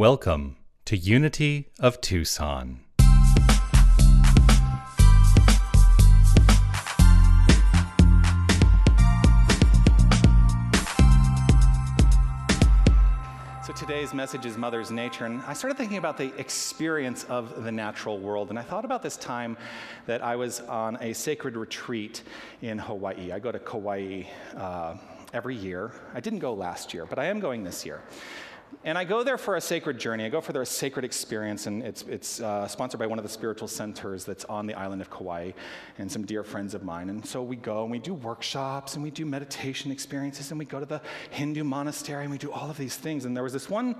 Welcome to Unity of Tucson. So today's message is Mother's Nature, and I started thinking about the experience of the natural world. And I thought about this time that I was on a sacred retreat in Hawaii. I go to Kauai uh, every year. I didn't go last year, but I am going this year. And I go there for a sacred journey. I go for their sacred experience, and it's, it's uh, sponsored by one of the spiritual centers that's on the island of Kauai and some dear friends of mine. And so we go and we do workshops and we do meditation experiences and we go to the Hindu monastery and we do all of these things. And there was this one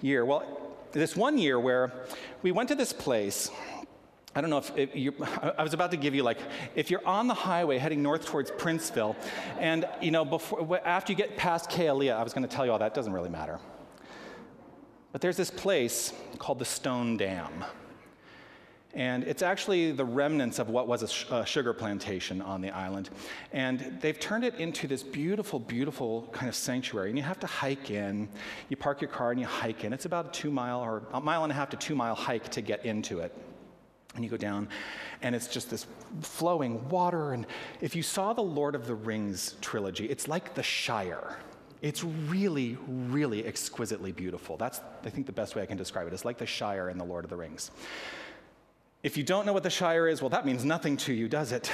year, well, this one year where we went to this place I don't know if, if you, I was about to give you like, if you're on the highway heading north towards Princeville, and you know, before, after you get past Kealia, I was going to tell you all that, doesn't really matter. But there's this place called the Stone Dam. And it's actually the remnants of what was a, sh- a, sugar plantation on the island. And they've turned it into this beautiful, beautiful kind of sanctuary. And you have to hike in. You park your car and you hike in. It's about a two mile or a mile and a half to two mile hike to get into it. And you go down, and it's just this flowing water. And if you saw the Lord of the Rings trilogy, it's like the Shire. It's really, really exquisitely beautiful. That's, I think, the best way I can describe it. It's like the Shire in The Lord of the Rings. If you don't know what the Shire is, well, that means nothing to you, does it?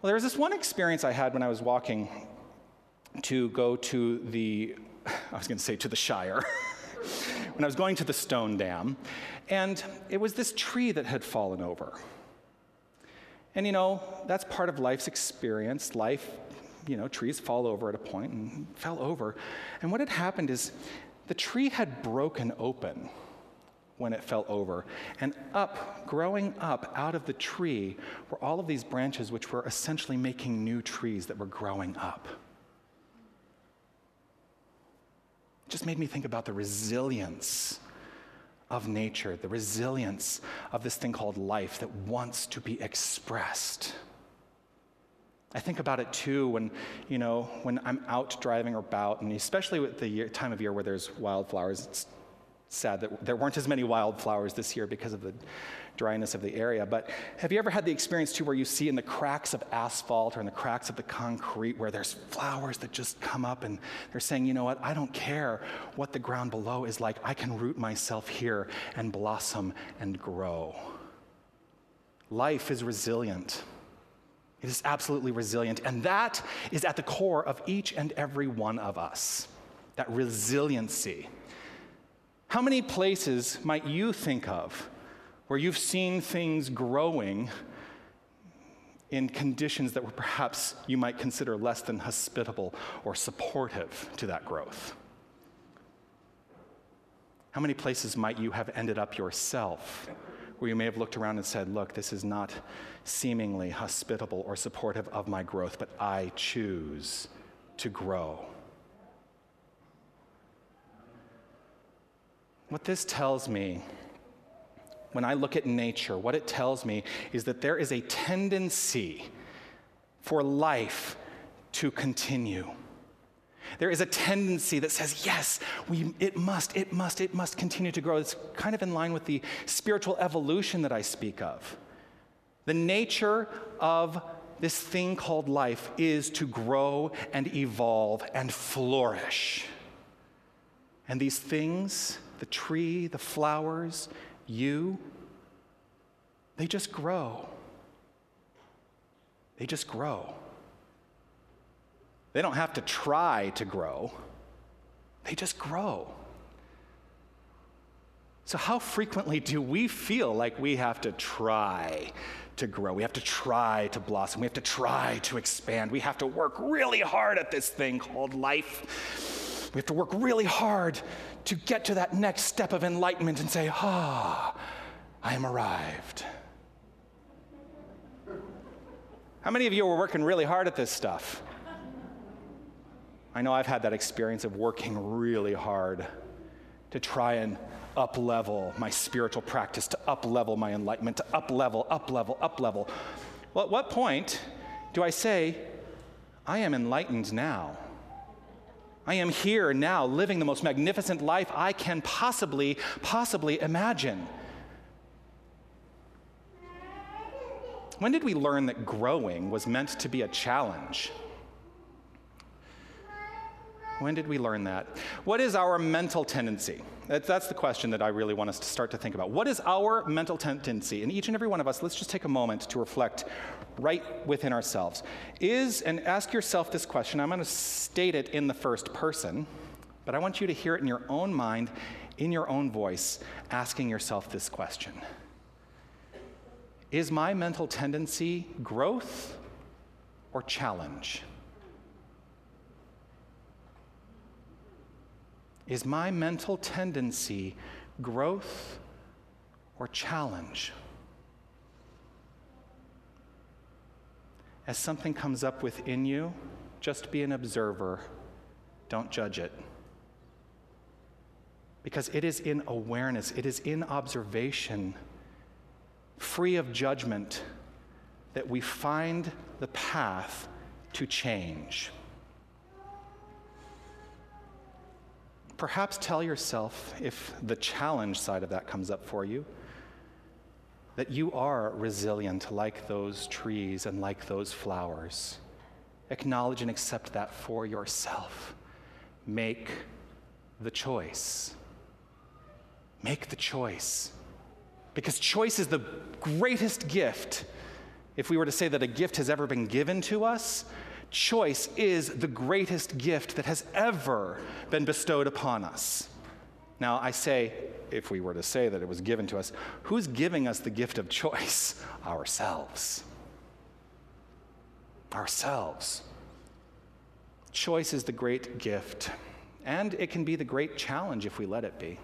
Well, there was this one experience I had when I was walking to go to the, I was going to say to the Shire, when I was going to the Stone Dam, and it was this tree that had fallen over. And you know, that's part of life's experience. Life you know, trees fall over at a point and fell over. And what had happened is the tree had broken open when it fell over. And up, growing up out of the tree, were all of these branches which were essentially making new trees that were growing up. It just made me think about the resilience of nature, the resilience of this thing called life that wants to be expressed. I think about it too when, you know, when I'm out driving about, and especially with the year, time of year where there's wildflowers. It's sad that there weren't as many wildflowers this year because of the dryness of the area. But have you ever had the experience too where you see in the cracks of asphalt or in the cracks of the concrete where there's flowers that just come up and they're saying, you know what, I don't care what the ground below is like. I can root myself here and blossom and grow. Life is resilient. It is absolutely resilient. And that is at the core of each and every one of us that resiliency. How many places might you think of where you've seen things growing in conditions that were perhaps you might consider less than hospitable or supportive to that growth? How many places might you have ended up yourself where you may have looked around and said, Look, this is not seemingly hospitable or supportive of my growth, but I choose to grow. What this tells me, when I look at nature, what it tells me is that there is a tendency for life to continue. There is a tendency that says, yes, we, it must, it must, it must continue to grow. It's kind of in line with the spiritual evolution that I speak of. The nature of this thing called life is to grow and evolve and flourish. And these things, the tree, the flowers, you, they just grow. They just grow. They don't have to try to grow, they just grow. So, how frequently do we feel like we have to try to grow? We have to try to blossom. We have to try to expand. We have to work really hard at this thing called life. We have to work really hard to get to that next step of enlightenment and say, ah, I am arrived. How many of you are working really hard at this stuff? I know I've had that experience of working really hard to try and up level my spiritual practice, to up level my enlightenment, to up level, up level, up level. Well, at what point do I say, I am enlightened now? I am here now living the most magnificent life I can possibly, possibly imagine. When did we learn that growing was meant to be a challenge? When did we learn that? What is our mental tendency? That's the question that I really want us to start to think about. What is our mental tendency? And each and every one of us, let's just take a moment to reflect right within ourselves. Is, and ask yourself this question. I'm going to state it in the first person, but I want you to hear it in your own mind, in your own voice, asking yourself this question Is my mental tendency growth or challenge? Is my mental tendency growth or challenge? As something comes up within you, just be an observer. Don't judge it. Because it is in awareness, it is in observation, free of judgment, that we find the path to change. Perhaps tell yourself, if the challenge side of that comes up for you, that you are resilient like those trees and like those flowers. Acknowledge and accept that for yourself. Make the choice. Make the choice. Because choice is the greatest gift. If we were to say that a gift has ever been given to us, choice is the greatest gift that has ever been bestowed upon us. Now, I say, if we were to say that it was given to us, who's giving us the gift of choice? Ourselves. Ourselves. Choice is the great gift, and it can be the great challenge if we let it be.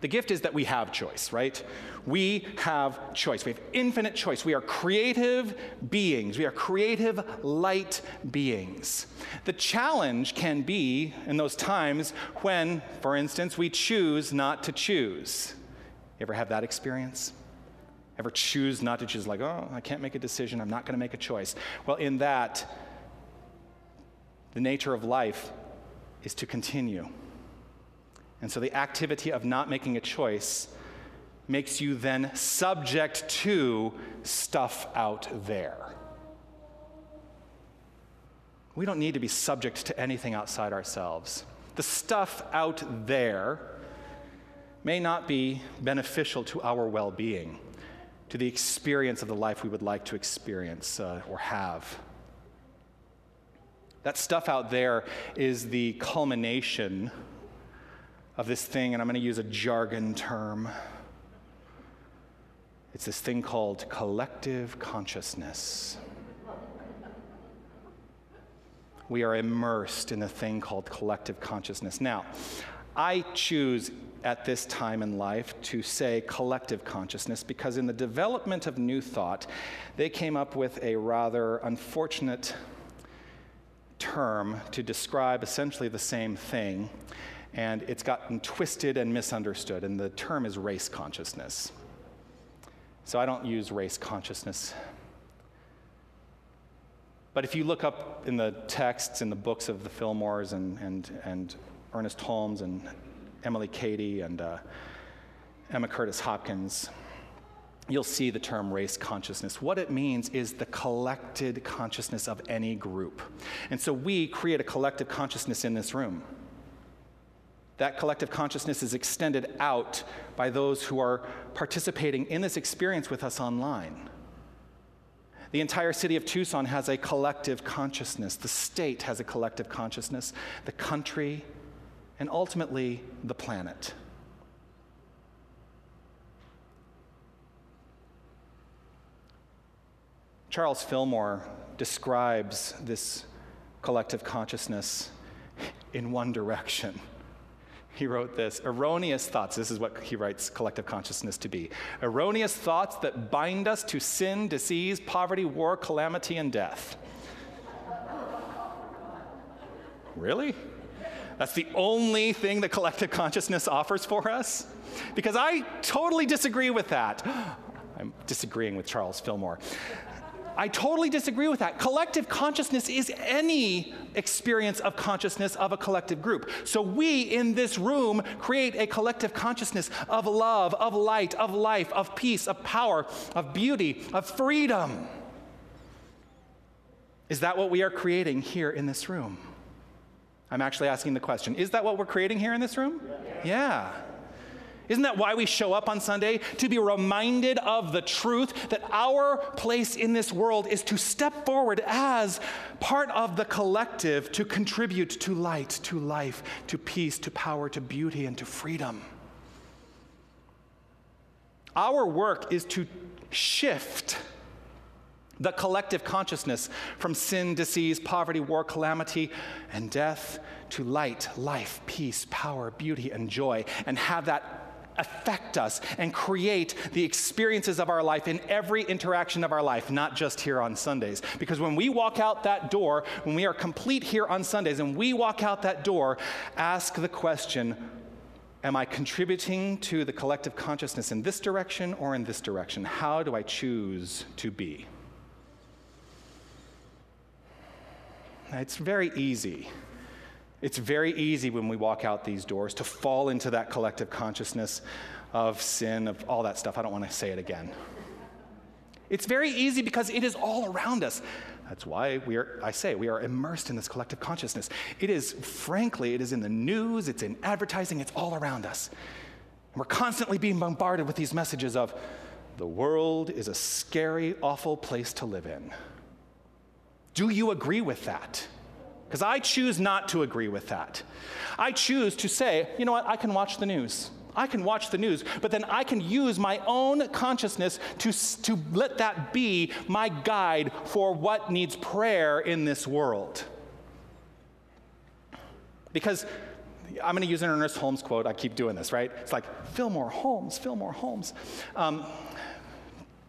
The gift is that we have choice, right? We have choice. We have infinite choice. We are creative beings. We are creative light beings. The challenge can be in those times when, for instance, we choose not to choose. You ever have that experience? Ever choose not to choose, like, oh, I can't make a decision, I'm not going to make a choice? Well, in that, the nature of life is to continue and so the activity of not making a choice makes you then subject to stuff out there. We don't need to be subject to anything outside ourselves. The stuff out there may not be beneficial to our well being, to the experience of the life we would like to experience uh, or have. That stuff out there is the culmination of this thing, and I'm going to use a jargon term. It's this thing called collective consciousness. We are immersed in a thing called collective consciousness. Now, I choose at this time in life to say collective consciousness because in the development of New Thought, they came up with a rather unfortunate term to describe essentially the same thing and it's gotten twisted and misunderstood, and the term is race consciousness. So I don't use race consciousness. But if you look up in the texts in the books of the Fillmores and, and, and Ernest Holmes and Emilie Cady and uh, Emma Curtis Hopkins, you'll see the term race consciousness. What it means is the collected consciousness of any group. And so we create a collective consciousness in this room. That collective consciousness is extended out by those who are participating in this experience with us online. The entire city of Tucson has a collective consciousness. The state has a collective consciousness, the country, and ultimately the planet. Charles Fillmore describes this collective consciousness in one direction he wrote this erroneous thoughts. This is what he writes collective consciousness to be erroneous thoughts that bind us to sin, disease, poverty, war, calamity, and death. really? That's the only thing that collective consciousness offers for us? Because I totally disagree with that. I'm disagreeing with Charles Fillmore. I totally disagree with that. Collective consciousness is any experience of consciousness of a collective group. So we in this room create a collective consciousness of love, of light, of life, of peace, of power, of beauty, of freedom. Is that what we are creating here in this room? I'm actually asking the question Is that what we're creating here in this room? Yeah. yeah. Isn't that why we show up on Sunday? To be reminded of the truth that our place in this world is to step forward as part of the collective to contribute to light, to life, to peace, to power, to beauty, and to freedom. Our work is to shift the collective consciousness from sin, disease, poverty, war, calamity, and death to light, life, peace, power, beauty, and joy, and have that affect us and create the experiences of our life in every interaction of our life, not just here on Sundays. Because when we walk out that door, when we are complete here on Sundays, and we walk out that door, ask the question Am I contributing to the collective consciousness in this direction or in this direction? How do I choose to be? It's very easy it's very easy when we walk out these doors to fall into that collective consciousness of sin, of all that stuff. I don't want to say it again. It's very easy because it is all around us. That's why we are, I say, we are immersed in this collective consciousness. It is, frankly, it is in the news, it's in advertising, it's all around us. And we're constantly being bombarded with these messages of the world is a scary, awful place to live in. Do you agree with that? Because I choose not to agree with that. I choose to say, you know what, I can watch the news. I can watch the news, but then I can use my own consciousness to, to let that be my guide for what needs prayer in this world. Because I'm going to use an Ernest Holmes quote. I keep doing this, right? It's like, Fillmore Holmes, Fillmore Holmes. Um,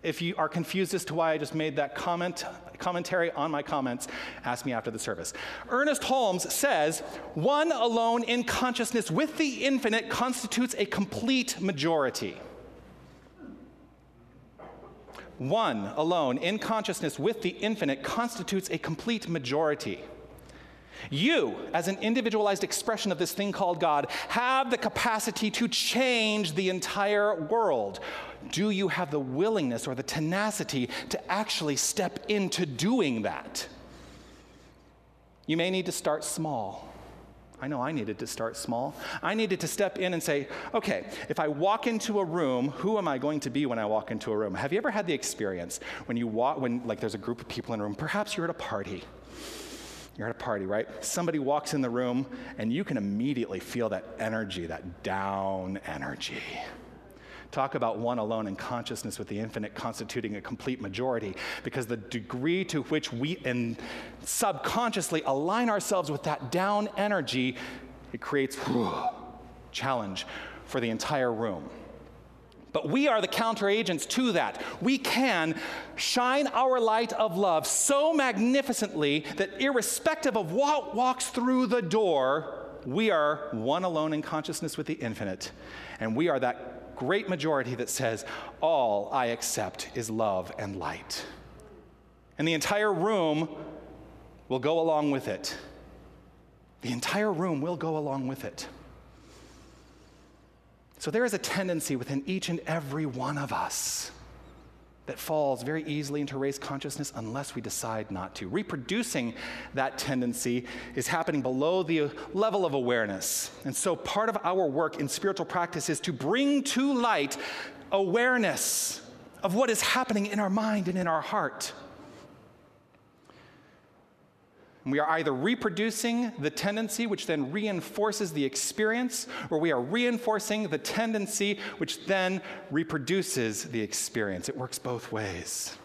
if you are confused as to why I just made that comment, commentary on my comments, ask me after the service. Ernest Holmes says, one alone in consciousness with the infinite constitutes a complete majority. One alone in consciousness with the infinite constitutes a complete majority. You, as an individualized expression of this thing called God, have the capacity to change the entire world. Do you have the willingness or the tenacity to actually step into doing that? You may need to start small. I know I needed to start small. I needed to step in and say, okay, if I walk into a room, who am I going to be when I walk into a room? Have you ever had the experience when you walk, when like there's a group of people in a room, perhaps you're at a party, you're at a party, right? Somebody walks in the room and you can immediately feel that energy, that down energy. Talk about one alone in consciousness with the infinite constituting a complete majority, because the degree to which we and subconsciously align ourselves with that down energy, it creates challenge for the entire room. But we are the counteragents to that. We can shine our light of love so magnificently that, irrespective of what walks through the door, we are one alone in consciousness with the infinite. And we are that great majority that says, All I accept is love and light. And the entire room will go along with it. The entire room will go along with it. So there is a tendency within each and every one of us that falls very easily into race consciousness unless we decide not to. Reproducing that tendency is happening below the level of awareness. And so part of our work in spiritual practice is to bring to light awareness of what is happening in our mind and in our heart. And we are either reproducing the tendency, which then reinforces the experience, or we are reinforcing the tendency, which then reproduces the experience. It works both ways.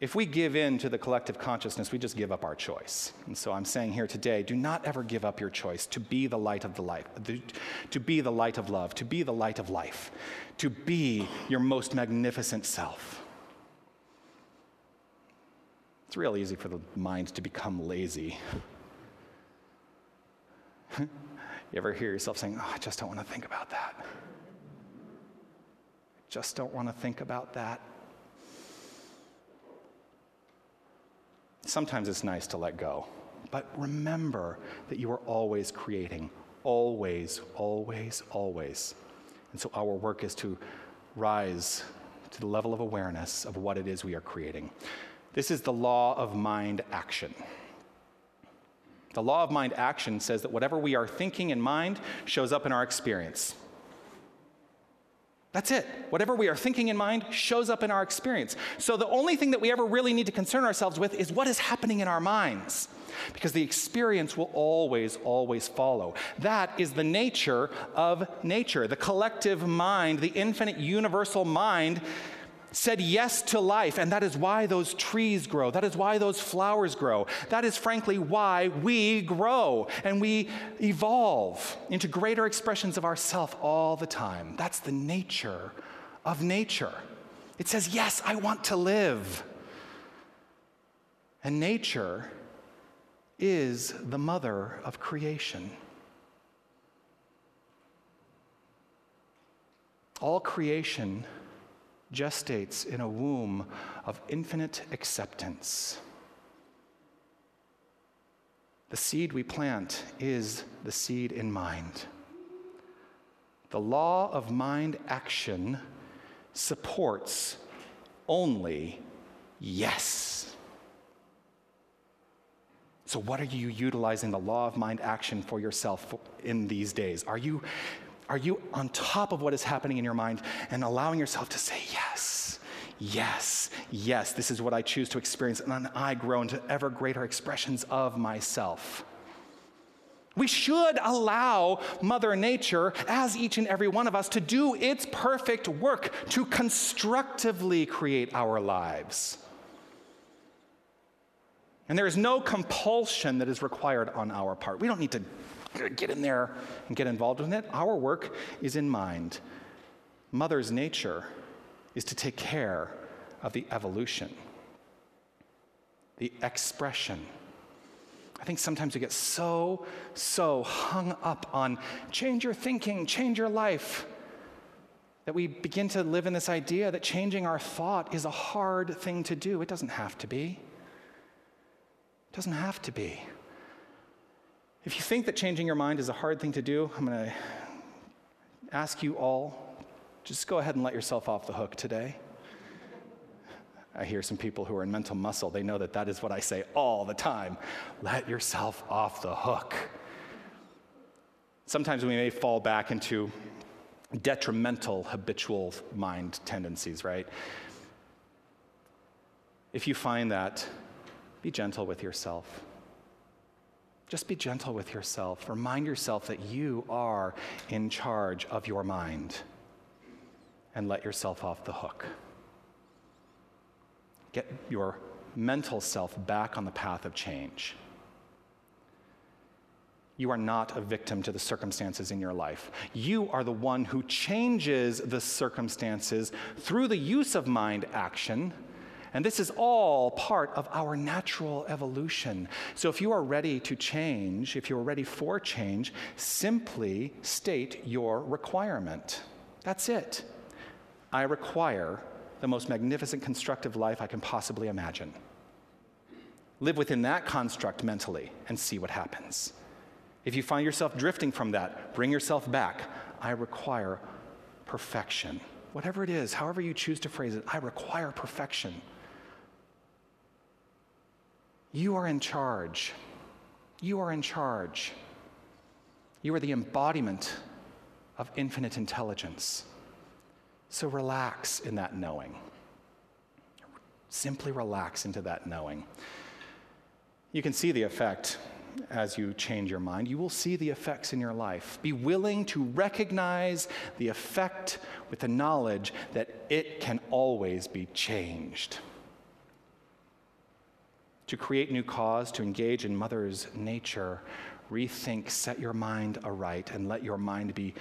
If we give in to the collective consciousness, we just give up our choice. And so I'm saying here today do not ever give up your choice to be the light of the light, to be the light of love, to be the light of life, to be your most magnificent self. It's real easy for the mind to become lazy. you ever hear yourself saying, Oh, I just don't want to think about that? I just don't want to think about that. Sometimes it's nice to let go, but remember that you are always creating, always, always, always. And so our work is to rise to the level of awareness of what it is we are creating. This is the law of mind action. The law of mind action says that whatever we are thinking in mind shows up in our experience. That's it. Whatever we are thinking in mind shows up in our experience. So the only thing that we ever really need to concern ourselves with is what is happening in our minds. Because the experience will always, always follow. That is the nature of nature. The collective mind, the infinite universal mind said yes to life, and that is why those trees grow. That is why those flowers grow. That is, frankly, why we grow and we evolve into greater expressions of ourself all the time. That's the nature of nature. It says, Yes, I want to live. And nature is the mother of creation. All creation gestates in a womb of infinite acceptance. The seed we plant is the seed in mind. The law of mind action supports only yes. So, what are you utilizing the law of mind action for yourself in these days? Are you are you on top of what is happening in your mind and allowing yourself to say, Yes, yes, yes, this is what I choose to experience, and I grow into ever greater expressions of myself? We should allow Mother Nature, as each and every one of us, to do its perfect work to constructively create our lives. And there is no compulsion that is required on our part. We don't need to get in there and get involved in it. Our work is in mind. Mother's nature is to take care of the evolution, the expression. I think sometimes we get so, so hung up on change your thinking, change your life, that we begin to live in this idea that changing our thought is a hard thing to do. It doesn't have to be. It doesn't have to be. If you think that changing your mind is a hard thing to do, I'm going to ask you all just go ahead and let yourself off the hook today. I hear some people who are in mental muscle, they know that that is what I say all the time. Let yourself off the hook. Sometimes we may fall back into detrimental habitual mind tendencies, right? If you find that, be gentle with yourself. Just be gentle with yourself. Remind yourself that you are in charge of your mind and let yourself off the hook. Get your mental self back on the path of change. You are not a victim to the circumstances in your life. You are the one who changes the circumstances through the use of mind action and this is all part of our natural evolution. So if you are ready to change, if you are ready for change, simply state your requirement. That's it. I require the most magnificent constructive life I can possibly imagine. Live within that construct mentally and see what happens. If you find yourself drifting from that, bring yourself back. I require perfection. Whatever it is, however you choose to phrase it, I require perfection. You are in charge. You are in charge. You are the embodiment of infinite intelligence. So relax in that knowing. Simply relax into that knowing. You can see the effect as you change your mind. You will see the effects in your life. Be willing to recognize the effect with the knowledge that it can always be changed to create new cause, to engage in mother's nature, rethink, set your mind aright, and let your mind be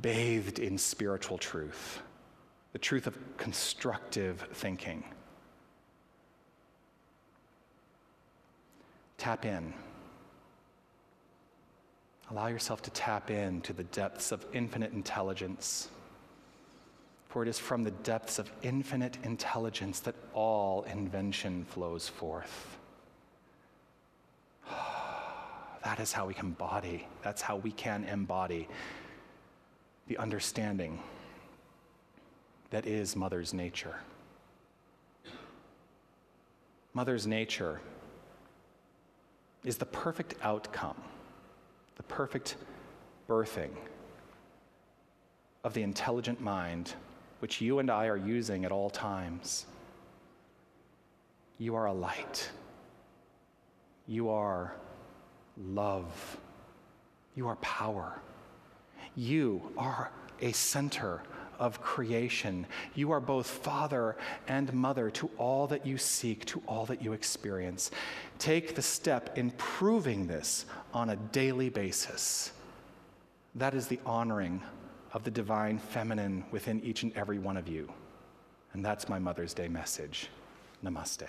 bathed in spiritual truth, the truth of constructive thinking. Tap in. Allow yourself to tap in to the depths of infinite intelligence. For it is from the depths of infinite intelligence that all invention flows forth. That is how we can embody, that's how we can embody the understanding that is Mother's nature. Mother's nature is the perfect outcome, the perfect birthing of the intelligent mind which you and I are using at all times. You are a light. You are love. You are power. You are a center of creation. You are both father and mother to all that you seek, to all that you experience. Take the step in proving this on a daily basis. That is the honoring of the divine feminine within each and every one of you. And that's my Mother's Day message. Namaste.